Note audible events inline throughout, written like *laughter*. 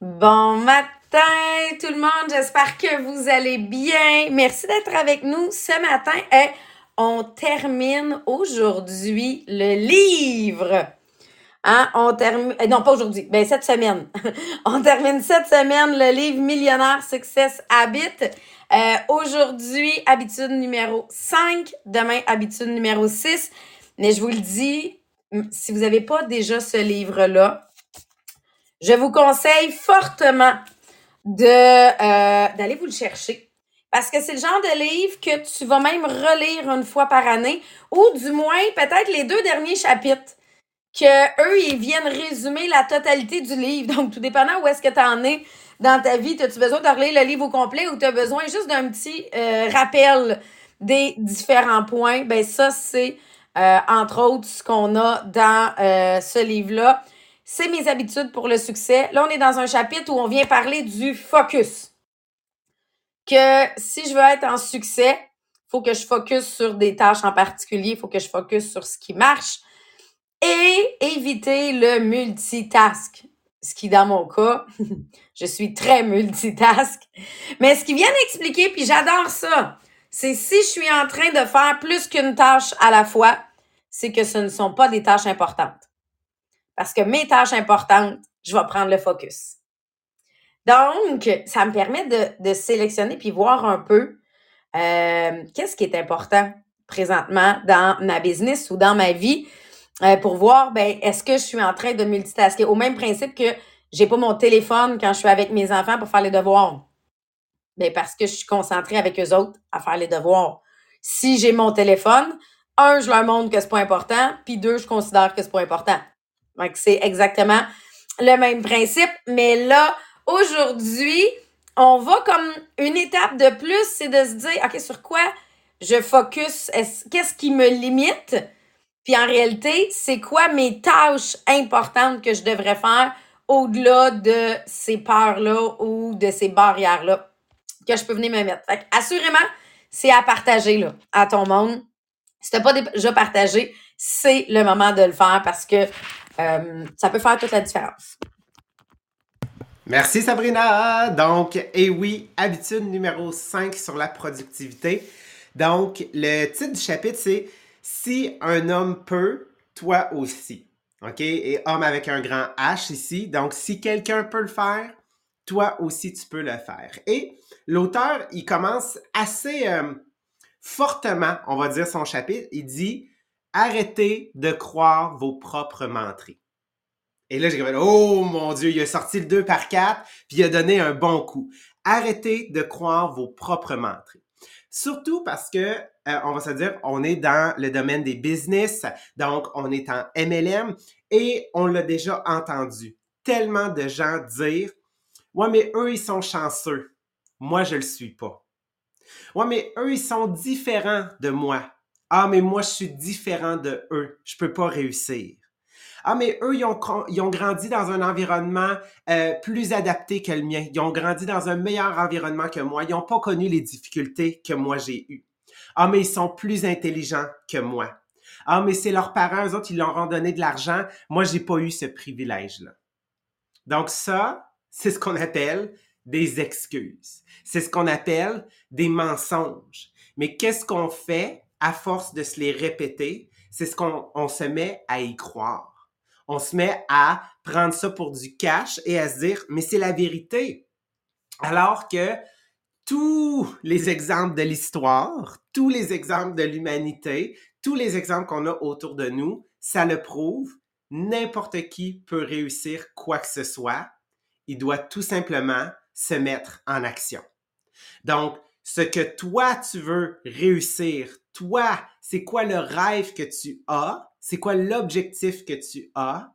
Bon matin tout le monde, j'espère que vous allez bien. Merci d'être avec nous ce matin. Et on termine aujourd'hui le livre. Hein? On termine, euh, non pas aujourd'hui, ben cette semaine. *laughs* on termine cette semaine le livre Millionnaire Success Habit. Euh, aujourd'hui, habitude numéro 5. Demain, habitude numéro 6. Mais je vous le dis, si vous n'avez pas déjà ce livre-là, je vous conseille fortement euh, d'aller vous le chercher. Parce que c'est le genre de livre que tu vas même relire une fois par année, ou du moins peut-être les deux derniers chapitres, que eux, ils viennent résumer la totalité du livre. Donc, tout dépendant où est-ce que tu en es dans ta vie, as-tu besoin de relire le livre au complet ou tu as besoin juste d'un petit euh, rappel des différents points? Ben ça, c'est euh, entre autres ce qu'on a dans ce livre-là c'est mes habitudes pour le succès. Là, on est dans un chapitre où on vient parler du focus. Que si je veux être en succès, il faut que je focus sur des tâches en particulier, il faut que je focus sur ce qui marche et éviter le multitask. Ce qui, dans mon cas, *laughs* je suis très multitask. Mais ce qui vient d'expliquer, puis j'adore ça, c'est si je suis en train de faire plus qu'une tâche à la fois, c'est que ce ne sont pas des tâches importantes. Parce que mes tâches importantes, je vais prendre le focus. Donc, ça me permet de, sélectionner puis voir un peu euh, qu'est-ce qui est important présentement dans ma business ou dans ma vie euh, pour voir, ben, est-ce que je suis en train de multitasker? Au même principe que j'ai pas mon téléphone quand je suis avec mes enfants pour faire les devoirs. Ben, parce que je suis concentrée avec eux autres à faire les devoirs. Si j'ai mon téléphone, un, je leur montre que c'est pas important, puis deux, je considère que c'est pas important. Donc, c'est exactement le même principe. Mais là, aujourd'hui, on va comme une étape de plus, c'est de se dire, OK, sur quoi je focus? Qu'est-ce qui me limite? Puis en réalité, c'est quoi mes tâches importantes que je devrais faire au-delà de ces peurs-là ou de ces barrières-là que je peux venir me mettre? Fait assurément, c'est à partager là, à ton monde. Si tu n'as pas déjà partagé, c'est le moment de le faire parce que euh, ça peut faire toute la différence. Merci Sabrina. Donc, et eh oui, habitude numéro 5 sur la productivité. Donc, le titre du chapitre, c'est Si un homme peut, toi aussi. OK? Et homme avec un grand H ici. Donc, si quelqu'un peut le faire, toi aussi tu peux le faire. Et l'auteur, il commence assez euh, fortement, on va dire son chapitre. Il dit arrêtez de croire vos propres menteries. Et là, j'ai dit, oh mon Dieu, il a sorti le 2 par 4, puis il a donné un bon coup. Arrêtez de croire vos propres menteries. Surtout parce que, euh, on va se dire, on est dans le domaine des business, donc on est en MLM et on l'a déjà entendu. Tellement de gens dire, ouais, mais eux, ils sont chanceux. Moi, je le suis pas. Ouais, mais eux, ils sont différents de moi. Ah, mais moi, je suis différent de eux. Je peux pas réussir. Ah, mais eux, ils ont, ils ont grandi dans un environnement euh, plus adapté que le mien. Ils ont grandi dans un meilleur environnement que moi. Ils n'ont pas connu les difficultés que moi j'ai eues. Ah, mais ils sont plus intelligents que moi. Ah, mais c'est leurs parents, eux autres, ils leur ont donné de l'argent. Moi, j'ai pas eu ce privilège-là. Donc ça, c'est ce qu'on appelle des excuses. C'est ce qu'on appelle des mensonges. Mais qu'est-ce qu'on fait à force de se les répéter, c'est ce qu'on se met à y croire. On se met à prendre ça pour du cash et à se dire, mais c'est la vérité. Alors que tous les exemples de l'histoire, tous les exemples de l'humanité, tous les exemples qu'on a autour de nous, ça le prouve. N'importe qui peut réussir quoi que ce soit. Il doit tout simplement se mettre en action. Donc, ce que toi, tu veux réussir, toi, c'est quoi le rêve que tu as, c'est quoi l'objectif que tu as?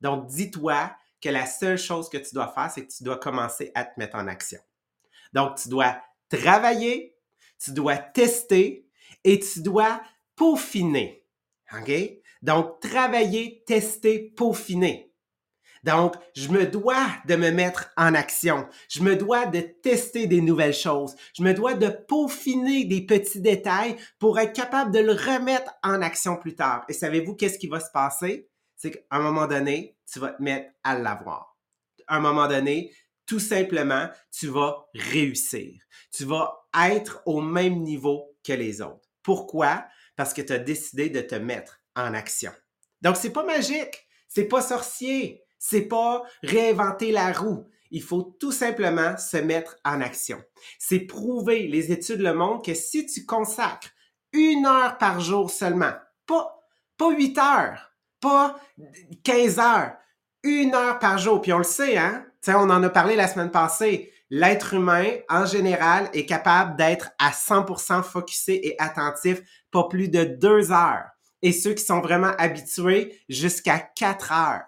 Donc, dis-toi que la seule chose que tu dois faire, c'est que tu dois commencer à te mettre en action. Donc, tu dois travailler, tu dois tester et tu dois peaufiner. OK? Donc, travailler, tester, peaufiner. Donc, je me dois de me mettre en action. Je me dois de tester des nouvelles choses. Je me dois de peaufiner des petits détails pour être capable de le remettre en action plus tard. Et savez-vous qu'est-ce qui va se passer? C'est qu'à un moment donné, tu vas te mettre à l'avoir. À un moment donné, Tout simplement, tu vas réussir. Tu vas être au même niveau que les autres. Pourquoi? Parce que tu as décidé de te mettre en action. Donc, c'est pas magique, c'est pas sorcier, c'est pas réinventer la roue. Il faut tout simplement se mettre en action. C'est prouver, les études le montrent, que si tu consacres une heure par jour seulement, pas, pas 8 heures, pas 15 heures, une heure par jour. Puis on le sait, hein? on en a parlé la semaine passée. L'être humain, en général, est capable d'être à 100% focusé et attentif pas plus de deux heures. Et ceux qui sont vraiment habitués, jusqu'à quatre heures.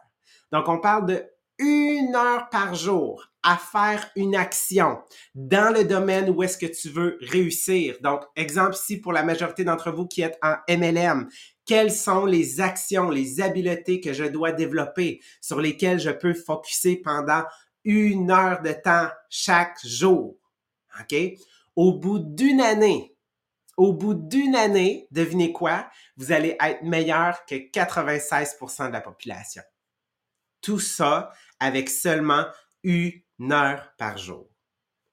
Donc, on parle de une heure par jour à faire une action dans le domaine où est-ce que tu veux réussir. Donc, exemple ici pour la majorité d'entre vous qui êtes en MLM, quelles sont les actions, les habiletés que je dois développer sur lesquelles je peux focuser pendant une heure de temps chaque jour? OK? Au bout d'une année, au bout d'une année, devinez quoi? Vous allez être meilleur que 96% de la population. Tout ça avec seulement une heure par jour.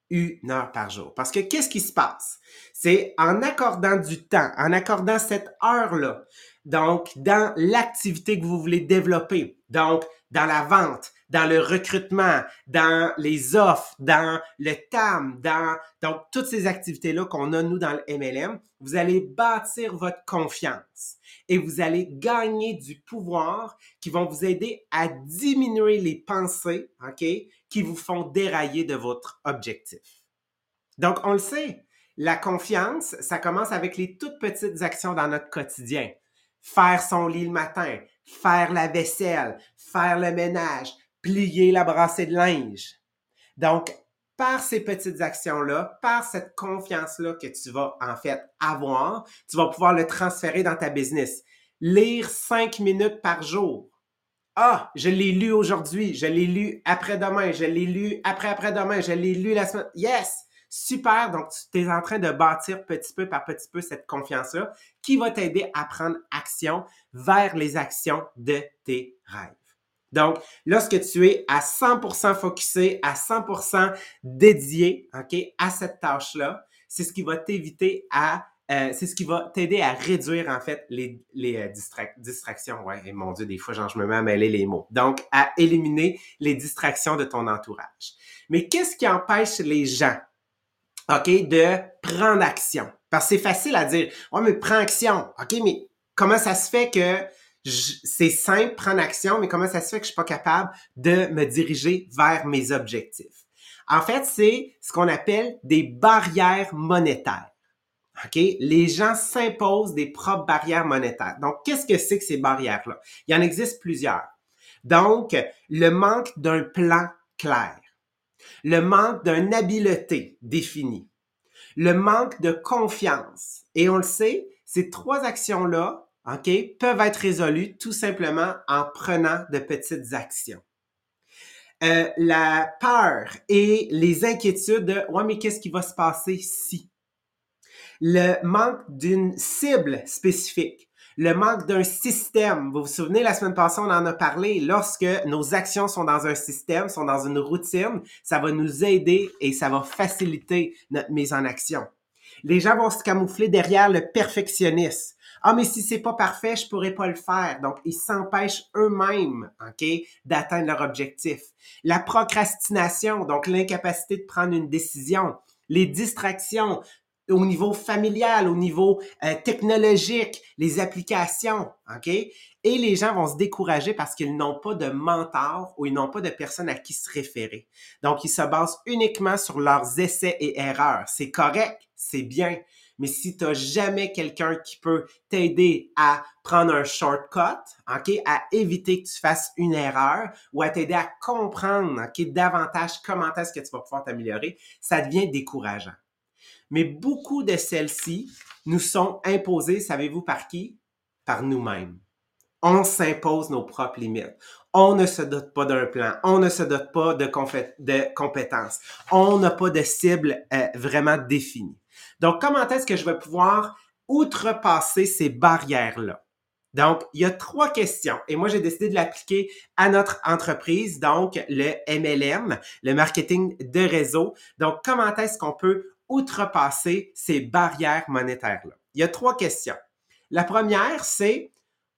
Une heure par jour. Parce que qu'est-ce qui se passe? C'est en accordant du temps, en accordant cette heure-là, donc dans l'activité que vous voulez développer, donc dans la vente, dans le recrutement, dans les offres, dans le TAM, dans donc toutes ces activités-là qu'on a nous dans le MLM, vous allez bâtir votre confiance et vous allez gagner du pouvoir qui vont vous aider à diminuer les pensées, OK, qui vous font dérailler de votre objectif. Donc on le sait, la confiance, ça commence avec les toutes petites actions dans notre quotidien. Faire son lit le matin, faire la vaisselle, faire le ménage, plier la brassée de linge. Donc, par ces petites actions-là, par cette confiance-là que tu vas en fait avoir, tu vas pouvoir le transférer dans ta business. Lire cinq minutes par jour. Ah, je l'ai lu aujourd'hui, je l'ai lu après-demain, je l'ai lu après-après-demain, je l'ai lu la semaine. Yes! Super! Donc, tu es en train de bâtir petit peu par petit peu cette confiance-là qui va t'aider à prendre action vers les actions de tes rêves. Donc, lorsque tu es à 100% focusé, à 100% dédié, OK, à cette tâche-là, c'est ce qui va t'éviter à euh, c'est ce qui va t'aider à réduire en fait les, les euh, distractions. Ouais, et mon Dieu, des fois, genre, je me mets à mêler les mots. Donc, à éliminer les distractions de ton entourage. Mais qu'est-ce qui empêche les gens, OK, de prendre action? Parce que c'est facile à dire, ouais, mais prends action. OK, mais comment ça se fait que c'est simple, prendre action, mais comment ça se fait que je suis pas capable de me diriger vers mes objectifs? En fait, c'est ce qu'on appelle des barrières monétaires. OK? Les gens s'imposent des propres barrières monétaires. Donc, qu'est-ce que c'est que ces barrières-là? Il y en existe plusieurs. Donc, le manque d'un plan clair, le manque d'une habileté définie, le manque de confiance. Et on le sait, ces trois actions-là OK, peuvent être résolues tout simplement en prenant de petites actions. Euh, la peur et les inquiétudes de ouais mais qu'est-ce qui va se passer si? Le manque d'une cible spécifique le manque d'un système. Vous vous souvenez, la semaine passée, on en a parlé. Lorsque nos actions sont dans un système, sont dans une routine, ça va nous aider et ça va faciliter notre mise en action. Les gens vont se camoufler derrière le perfectionnisme. Ah, mais si c'est pas parfait, je pourrais pas le faire. Donc, ils s'empêchent eux-mêmes, OK, d'atteindre leur objectif. La procrastination, donc l'incapacité de prendre une décision. Les distractions au niveau familial, au niveau euh, technologique, les applications, OK? Et les gens vont se décourager parce qu'ils n'ont pas de mentor ou ils n'ont pas de personne à qui se référer. Donc, ils se basent uniquement sur leurs essais et erreurs. C'est correct, c'est bien, mais si tu n'as jamais quelqu'un qui peut t'aider à prendre un shortcut, OK, à éviter que tu fasses une erreur ou à t'aider à comprendre, OK, davantage comment est-ce que tu vas pouvoir t'améliorer, ça devient décourageant. Mais beaucoup de celles-ci nous sont imposées, savez-vous par qui? Par nous-mêmes. On s'impose nos propres limites. On ne se dote pas d'un plan. On ne se dote pas de, compétences. On n'a pas de cible euh, vraiment définie. Donc, comment est-ce que je vais pouvoir outrepasser ces barrières-là? Donc, il y a trois questions et moi, j'ai décidé de l'appliquer à notre entreprise, donc le MLM, le marketing de réseau. Donc, comment est-ce qu'on peut outrepasser ces barrières monétaires-là? Il y a trois questions. La première, c'est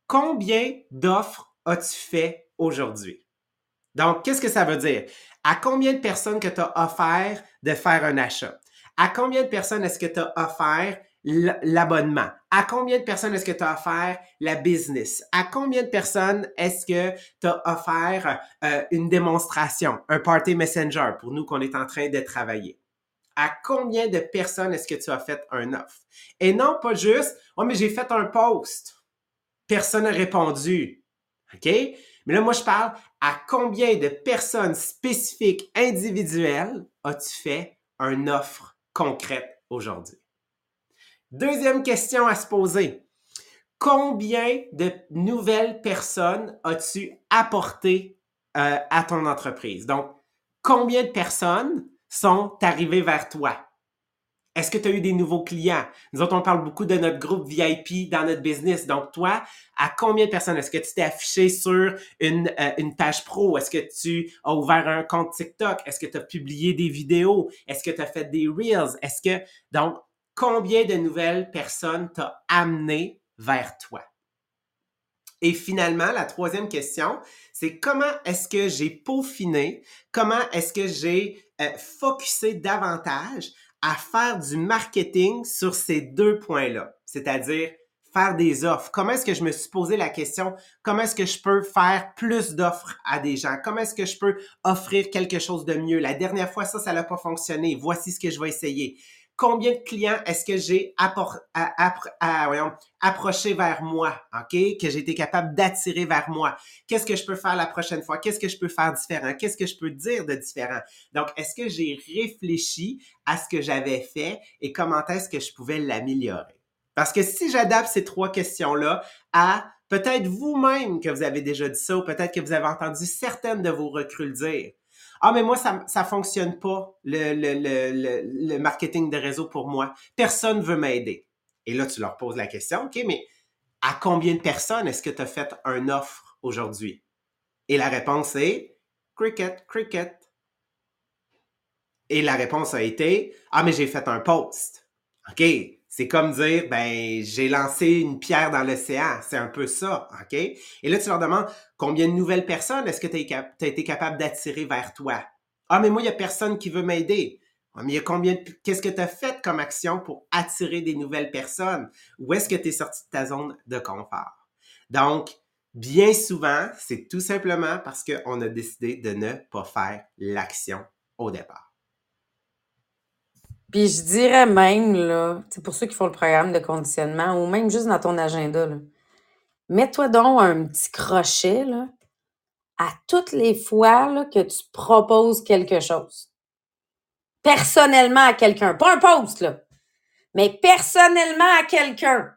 combien d'offres as-tu fait aujourd'hui? Donc, qu'est-ce que ça veut dire? À combien de personnes que tu as offert de faire un achat? À combien de personnes est-ce que tu as offert l'abonnement? À combien de personnes est-ce que tu as offert la business? À combien de personnes est-ce que tu as offert euh, une démonstration, un party messenger pour nous qu'on est en train de travailler? À combien de personnes est-ce que tu as fait un offre? Et non pas juste, oh, mais j'ai fait un post. Personne n'a répondu. OK? Mais là, moi, je parle à combien de personnes spécifiques, individuelles, as-tu fait une offre concrète aujourd'hui? Deuxième question à se poser. Combien de nouvelles personnes as-tu apporté euh, à ton entreprise? Donc, combien de personnes sont arrivées vers toi? Est-ce que tu as eu des nouveaux clients? Nous autres, on parle beaucoup de notre groupe VIP dans notre business. Donc, toi, à combien de personnes? Est-ce que tu t'es affiché sur une, euh, une page pro? Est-ce que tu as ouvert un compte TikTok? Est-ce que tu as publié des vidéos? Est-ce que tu as fait des Reels? Est-ce que, donc, combien de nouvelles personnes t'as amené vers toi? Et finalement, la troisième question, c'est comment est-ce que j'ai peaufiné, comment est-ce que j'ai euh, focusé davantage à faire du marketing sur ces deux points-là, c'est-à-dire faire des offres. Comment est-ce que je me suis posé la question, comment est-ce que je peux faire plus d'offres à des gens? Comment est-ce que je peux offrir quelque chose de mieux? La dernière fois, ça, ça n'a pas fonctionné. Voici ce que je vais essayer combien de clients est-ce que j'ai approché vers moi, OK? Que j'ai été capable d'attirer vers moi. Qu'est-ce que je peux faire la prochaine fois? Qu'est-ce que je peux faire différent? Qu'est-ce que je peux dire de différent? Donc, est-ce que j'ai réfléchi à ce que j'avais fait et comment est-ce que je pouvais l'améliorer? Parce que si j'adapte ces trois questions-là à peut-être vous-même que vous avez déjà dit ça ou peut-être que vous avez entendu certaines de vos recrues le dire, ah, mais moi, ça ne fonctionne pas, le, marketing de réseau pour moi. Personne veut m'aider. Et là, tu leur poses la question, OK, mais à combien de personnes est-ce que tu as fait un offre aujourd'hui? Et la réponse est cricket, cricket. Et la réponse a été, ah, mais j'ai fait un post. OK, c'est comme dire, ben, j'ai lancé une pierre dans l'océan. C'est un peu ça, OK? Et là, tu leur demandes combien de nouvelles personnes est-ce que tu as, été capable d'attirer vers toi? Ah, mais moi, il n'y a personne qui veut m'aider. Ah, mais il y a combien Qu'est-ce que tu as fait comme action pour attirer des nouvelles personnes? Où est-ce que tu es sorti de ta zone de confort? Donc, bien souvent, c'est tout simplement parce qu'on a décidé de ne pas faire l'action au départ. Puis je dirais même, là, c'est pour ceux qui font le programme de conditionnement ou même juste dans ton agenda, mets-toi donc un petit crochet à toutes les fois que tu proposes quelque chose. Personnellement à quelqu'un. Pas un post, là, mais personnellement à quelqu'un.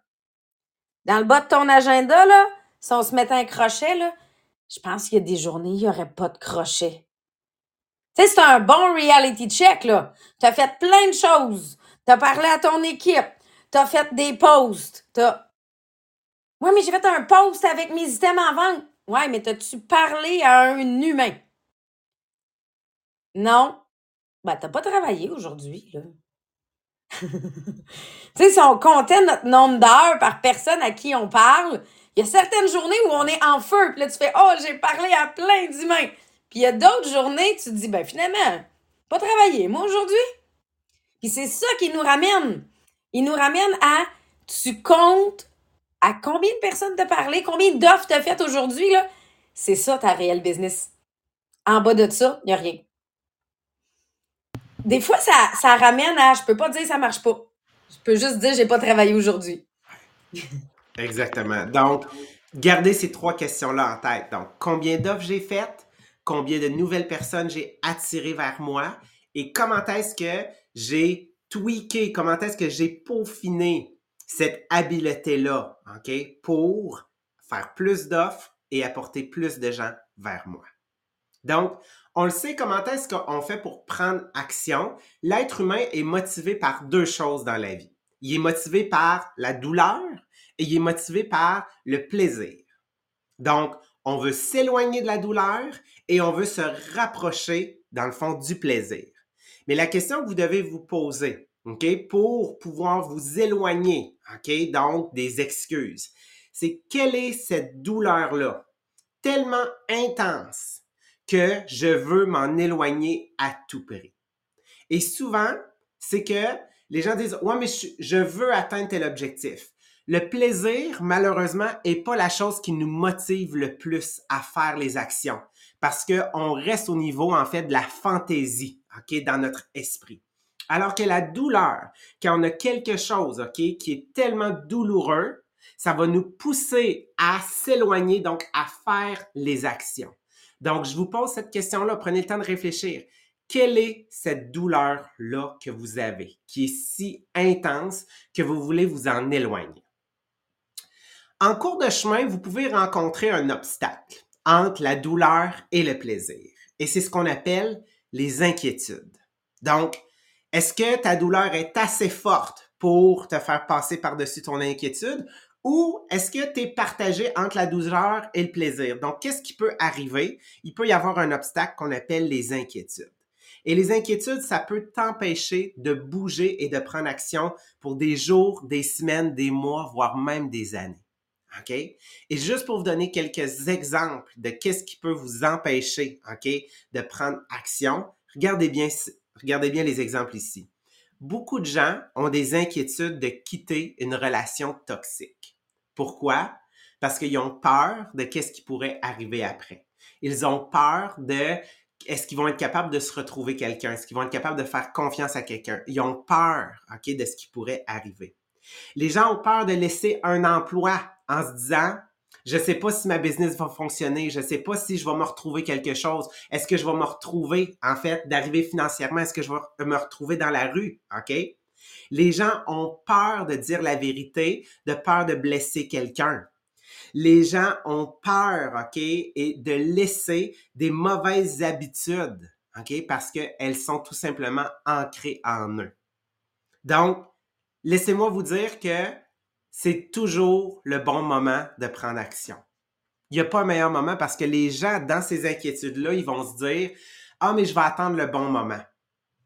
Dans le bas de ton agenda, là, si on se mettait un crochet, je pense qu'il y a des journées, il n'y aurait pas de crochet. Tu sais, c'est un bon reality check, là. Tu as fait plein de choses. Tu as parlé à ton équipe. Tu as fait des posts. T'as... Ouais, mais j'ai fait un post avec mes items en vente. Ouais, mais t'as-tu parlé à un humain? Non. Ben, t'as pas travaillé aujourd'hui, là. *laughs* tu sais, si on comptait notre nombre d'heures par personne à qui on parle, il y a certaines journées où on est en feu. Puis là, tu fais Oh, j'ai parlé à plein d'humains. Puis il y a d'autres journées, tu te dis, ben finalement, pas travailler, moi aujourd'hui. Puis c'est ça qui nous ramène. Il nous ramène à, tu comptes à combien de personnes t'as parlé, combien d'offres t'as faites aujourd'hui, là? C'est ça ta réelle business. En bas de ça, il n'y a rien. Des fois, ça, ça ramène à, je peux pas dire ça marche pas. Je peux juste dire, j'ai pas travaillé aujourd'hui. Exactement. Donc, gardez ces trois questions-là en tête. Donc, combien d'offres j'ai faites? Combien de nouvelles personnes j'ai attirées vers moi et comment est-ce que j'ai tweaké, comment est-ce que j'ai peaufiné cette habileté-là, OK, pour faire plus d'offres et apporter plus de gens vers moi. Donc, on le sait comment est-ce qu'on fait pour prendre action. L'être humain est motivé par deux choses dans la vie. Il est motivé par la douleur et il est motivé par le plaisir. Donc, on veut s'éloigner de la douleur et on veut se rapprocher, dans le fond, du plaisir. Mais la question que vous devez vous poser, pour pouvoir vous éloigner, OK, donc des excuses, c'est quelle est cette douleur-là tellement intense que je veux m'en éloigner à tout prix? Et souvent, c'est que les gens disent, ouais, mais je veux atteindre tel objectif. Le plaisir, malheureusement, est pas la chose qui nous motive le plus à faire les actions parce qu'on reste au niveau, en fait, de la fantaisie, OK, dans notre esprit. Alors que la douleur, quand on a quelque chose, OK, qui est tellement douloureux, ça va nous pousser à s'éloigner, donc à faire les actions. Donc, je vous pose cette question-là, prenez le temps de réfléchir. Quelle est cette douleur-là que vous avez, qui est si intense que vous voulez vous en éloigner? En cours de chemin, vous pouvez rencontrer un obstacle entre la douleur et le plaisir. Et c'est ce qu'on appelle les inquiétudes. Donc, est-ce que ta douleur est assez forte pour te faire passer par-dessus ton inquiétude ou est-ce que tu es partagé entre la douleur et le plaisir? Donc, qu'est-ce qui peut arriver? Il peut y avoir un obstacle qu'on appelle les inquiétudes. Et les inquiétudes, ça peut t'empêcher de bouger et de prendre action pour des jours, des semaines, des mois, voire même des années. OK? Et juste pour vous donner quelques exemples de qu'est-ce qui peut vous empêcher, OK, de prendre action, regardez bien, regardez bien les exemples ici. Beaucoup de gens ont des inquiétudes de quitter une relation toxique. Pourquoi? Parce qu'ils ont peur de qu'est-ce qui pourrait arriver après. Ils ont peur de est-ce qu'ils vont être capables de se retrouver quelqu'un? Est-ce qu'ils vont être capables de faire confiance à quelqu'un? Ils ont peur, OK, de ce qui pourrait arriver. Les gens ont peur de laisser un emploi en se disant, je ne sais pas si ma business va fonctionner, je ne sais pas si je vais me retrouver quelque chose. Est-ce que je vais me retrouver, en fait, d'arriver financièrement? Est-ce que je vais me retrouver dans la rue? OK? Les gens ont peur de dire la vérité, de peur de blesser quelqu'un. Les gens ont peur, OK, et de laisser des mauvaises habitudes, OK, parce qu'elles sont tout simplement ancrées en eux. Donc, laissez-moi vous dire que c'est toujours le bon moment de prendre action. Il n'y a pas un meilleur moment parce que les gens, dans ces inquiétudes-là, ils vont se dire Ah, mais je vais attendre le bon moment.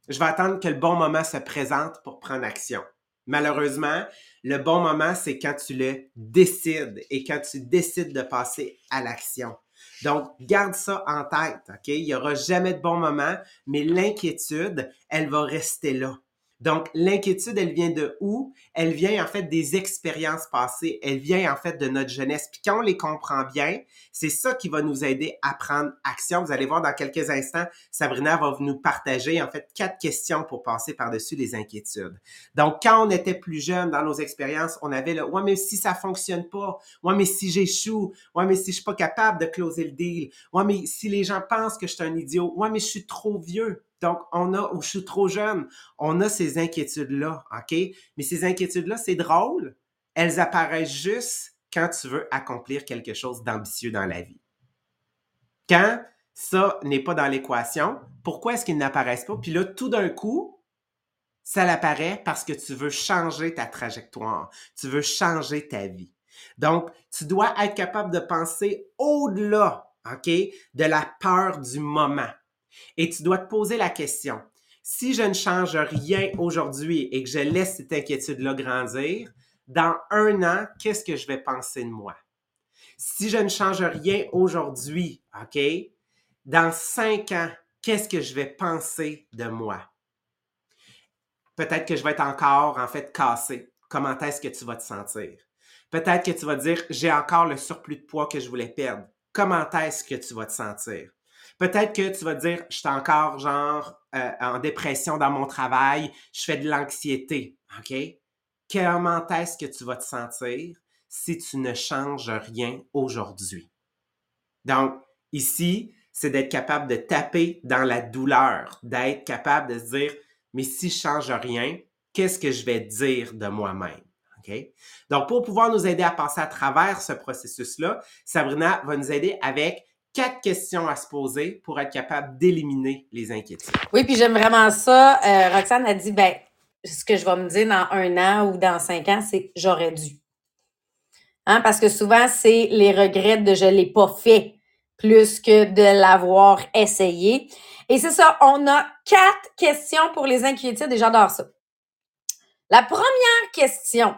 Je vais attendre que le bon moment se présente pour prendre action. Malheureusement, le bon moment, c'est quand tu le décides et quand tu décides de passer à l'action. Donc, garde ça en tête, OK? Il n'y aura jamais de bon moment, mais l'inquiétude, elle va rester là. Donc, l'inquiétude, elle vient de où? Elle vient en fait des expériences passées. Elle vient en fait de notre jeunesse. Puis quand on les comprend bien, c'est ça qui va nous aider à prendre action. Vous allez voir dans quelques instants, Sabrina va nous partager en fait quatre questions pour passer par-dessus les inquiétudes. Donc, quand on était plus jeune dans nos expériences, on avait le ouais, mais si ça fonctionne pas, ouais, mais si j'échoue, ouais, mais si je suis pas capable de closer le deal, ouais, mais si les gens pensent que je suis un idiot, ouais, mais je suis trop vieux. Donc, on a, ou je suis trop jeune, on a ces inquiétudes-là, OK? Mais ces inquiétudes-là, c'est drôle. Elles apparaissent juste quand tu veux accomplir quelque chose d'ambitieux dans la vie. Quand ça n'est pas dans l'équation, pourquoi est-ce qu'ils n'apparaissent pas? Puis là, tout d'un coup, ça l'apparaît parce que tu veux changer ta trajectoire, tu veux changer ta vie. Donc, tu dois être capable de penser au-delà, OK, de la peur du moment. Et tu dois te poser la question, si je ne change rien aujourd'hui et que je laisse cette inquiétude-là grandir, dans un an, qu'est-ce que je vais penser de moi? Si je ne change rien aujourd'hui, OK, dans cinq ans, qu'est-ce que je vais penser de moi? Peut-être que je vais être encore, en fait, cassé. Comment est-ce que tu vas te sentir? Peut-être que tu vas dire, j'ai encore le surplus de poids que je voulais perdre. Comment est-ce que tu vas te sentir? Peut-être que tu vas dire, je suis encore genre euh, en dépression dans mon travail, je fais de l'anxiété, OK? Comment est-ce que tu vas te sentir si tu ne changes rien aujourd'hui? Donc, ici, c'est d'être capable de taper dans la douleur, d'être capable de se dire, mais si je change rien, qu'est-ce que je vais dire de moi-même? OK? Donc, pour pouvoir nous aider à passer à travers ce processus-là, Sabrina va nous aider avec quatre questions à se poser pour être capable d'éliminer les inquiétudes. Oui, puis j'aime vraiment ça. Euh, Roxane a dit, ben, ce que je vais me dire dans un an ou dans cinq ans, c'est j'aurais dû. Hein, parce que souvent, c'est les regrets de je l'ai pas fait plus que de l'avoir essayé. Et c'est ça, on a quatre questions pour les inquiétudes et j'adore ça. La première question,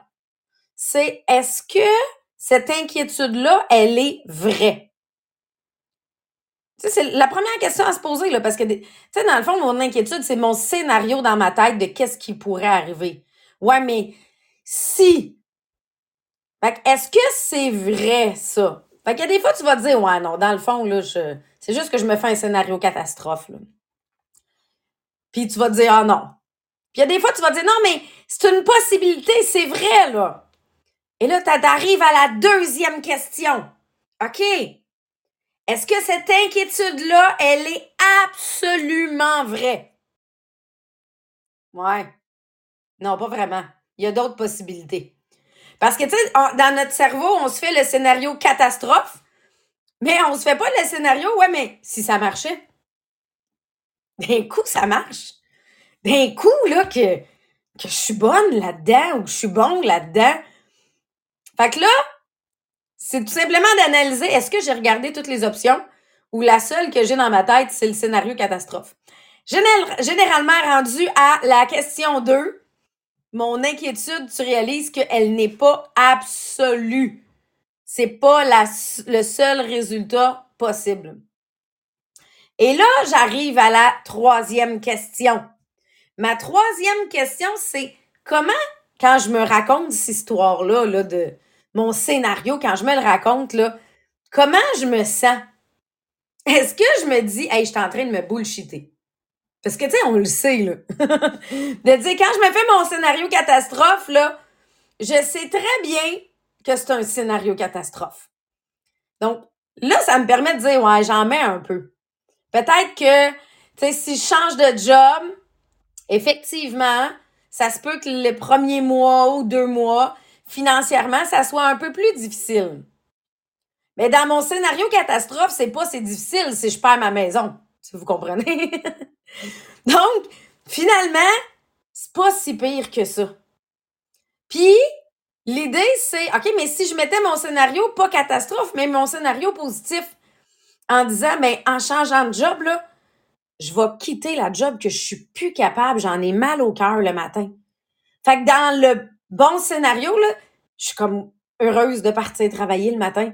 c'est est-ce que cette inquiétude-là, elle est vraie? C'est la première question à se poser, là, parce que, tu sais, dans le fond, mon inquiétude, c'est mon scénario dans ma tête de qu'est-ce qui pourrait arriver. Ouais, mais si. Fait est-ce que c'est vrai, ça? Fait a des fois, tu vas te dire, ouais, non, dans le fond, là, je, c'est juste que je me fais un scénario catastrophe, là. Puis tu vas te dire, ah non. Puis il y a des fois, tu vas te dire, non, mais c'est une possibilité, c'est vrai, là. Et là, tu arrives à la deuxième question. OK. Est-ce que cette inquiétude-là, elle est absolument vraie? Ouais. Non, pas vraiment. Il y a d'autres possibilités. Parce que, tu sais, dans notre cerveau, on se fait le scénario catastrophe, mais on se fait pas le scénario, ouais, mais si ça marchait. D'un coup, ça marche. D'un coup, là, que, que je suis bonne là-dedans ou que je suis bon là-dedans. Fait que là, c'est tout simplement d'analyser est-ce que j'ai regardé toutes les options ou la seule que j'ai dans ma tête, c'est le scénario catastrophe? Généralement rendu à la question 2, mon inquiétude, tu réalises qu'elle n'est pas absolue. C'est pas la, le seul résultat possible. Et là, j'arrive à la troisième question. Ma troisième question, c'est comment, quand je me raconte cette histoire-là, là, de mon scénario, quand je me le raconte, là, comment je me sens? Est-ce que je me dis, hey, je suis en train de me bullshiter? Parce que, tu sais, on le sait, là. *laughs* de dire, quand je me fais mon scénario catastrophe, là, je sais très bien que c'est un scénario catastrophe. Donc, là, ça me permet de dire, ouais, j'en mets un peu. Peut-être que, tu sais, si je change de job, effectivement, ça se peut que les premiers mois ou deux mois, financièrement, ça soit un peu plus difficile. Mais dans mon scénario catastrophe, c'est pas c'est difficile si je perds ma maison. Si vous comprenez. *laughs* Donc, finalement, c'est pas si pire que ça. Puis, l'idée, c'est, OK, mais si je mettais mon scénario, pas catastrophe, mais mon scénario positif, en disant, mais en changeant de job, là, je vais quitter la job que je suis plus capable, j'en ai mal au cœur le matin. Fait que dans le bon scénario, là, je suis comme heureuse de partir travailler le matin.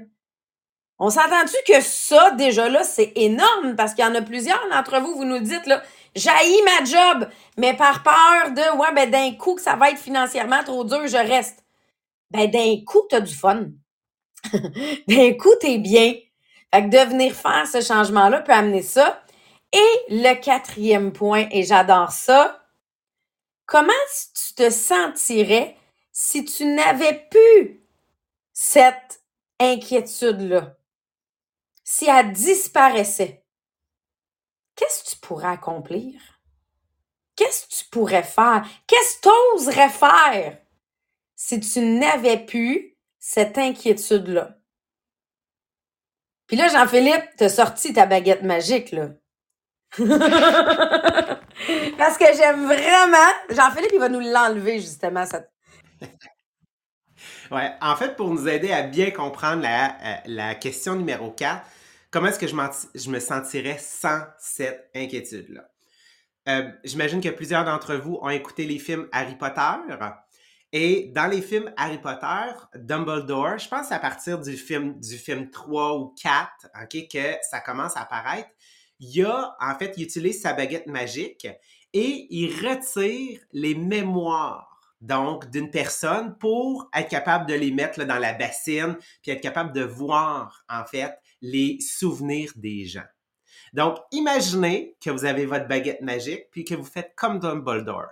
On s'entend-tu que ça, déjà là, c'est énorme? Parce qu'il y en a plusieurs d'entre vous, vous nous dites, là, j'haïs ma job, mais par peur de, ouais, ben, d'un coup, que ça va être financièrement trop dur, je reste. Ben, d'un coup, t'as du fun. *laughs* d'un coup, t'es bien. Fait que de venir faire ce changement-là peut amener ça. Et le quatrième point, et j'adore ça, comment tu te sentirais si tu n'avais plus cette inquiétude-là? Si elle disparaissait, qu'est-ce que tu pourrais accomplir? Qu'est-ce que tu pourrais faire? Qu'est-ce que tu oserais faire si tu n'avais plus cette inquiétude-là? Puis là, Jean-Philippe, t'as sorti ta baguette magique, là. *laughs* Parce que j'aime vraiment. Jean-Philippe, il va nous l'enlever, justement. Ça... *laughs* en fait, pour nous aider à bien comprendre la, euh, question numéro 4, comment est-ce que je, me sentirais sans cette inquiétude-là? Euh, J'imagine que plusieurs d'entre vous ont écouté les films Harry Potter. Et dans les films Harry Potter, Dumbledore, je pense à partir du film, du film 3 ou 4, OK, que ça commence à apparaître, il a, en fait, il utilise sa baguette magique et il retire les mémoires, donc, d'une personne pour être capable de les mettre dans la bassine, puis être capable de voir, en fait, les souvenirs des gens. Donc, imaginez que vous avez votre baguette magique, puis que vous faites comme Dumbledore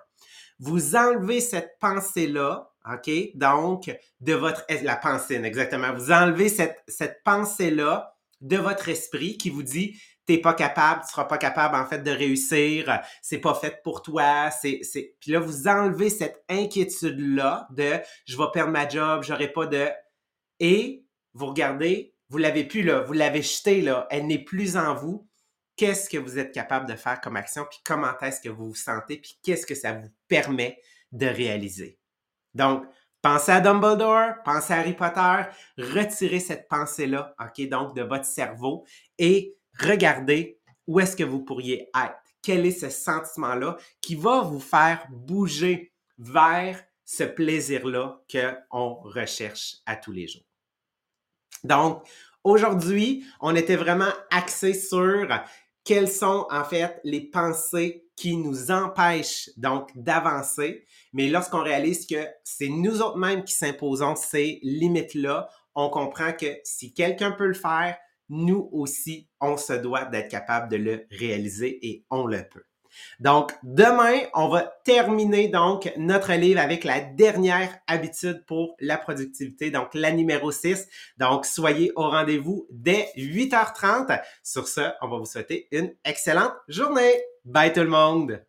vous enlevez cette pensée-là, OK? Donc, de votre... La pensée, exactement. Vous enlevez cette, cette pensée-là de votre esprit qui vous dit t'es pas capable, tu seras pas capable en fait de réussir, c'est pas fait pour toi, c'est c'est puis là vous enlevez cette inquiétude là de je vais perdre ma job, j'aurai pas de et vous regardez, vous l'avez plus là, vous l'avez jeté là, elle n'est plus en vous qu'est-ce que vous êtes capable de faire comme action, puis comment est-ce que vous vous sentez, puis qu'est-ce que ça vous permet de réaliser? Donc, Pensez à Dumbledore, pensez à Harry Potter, retirez cette pensée-là, OK, donc de votre cerveau et regardez où est-ce que vous pourriez être. Quel est ce sentiment-là qui va vous faire bouger vers ce plaisir-là qu'on recherche à tous les jours? Donc, aujourd'hui, on était vraiment axé sur quelles sont en fait les pensées qui nous empêchent donc d'avancer. Mais lorsqu'on réalise que c'est nous autres mêmes qui s'imposons ces limites-là, on comprend que si quelqu'un peut le faire, nous aussi, on se doit d'être capable de le réaliser et on le peut. Donc, demain, on va terminer donc notre livre avec la dernière habitude pour la productivité, donc la numéro 6. Donc, soyez au rendez-vous dès 8h30. Sur ce, on va vous souhaiter une excellente journée. Bye tout le monde!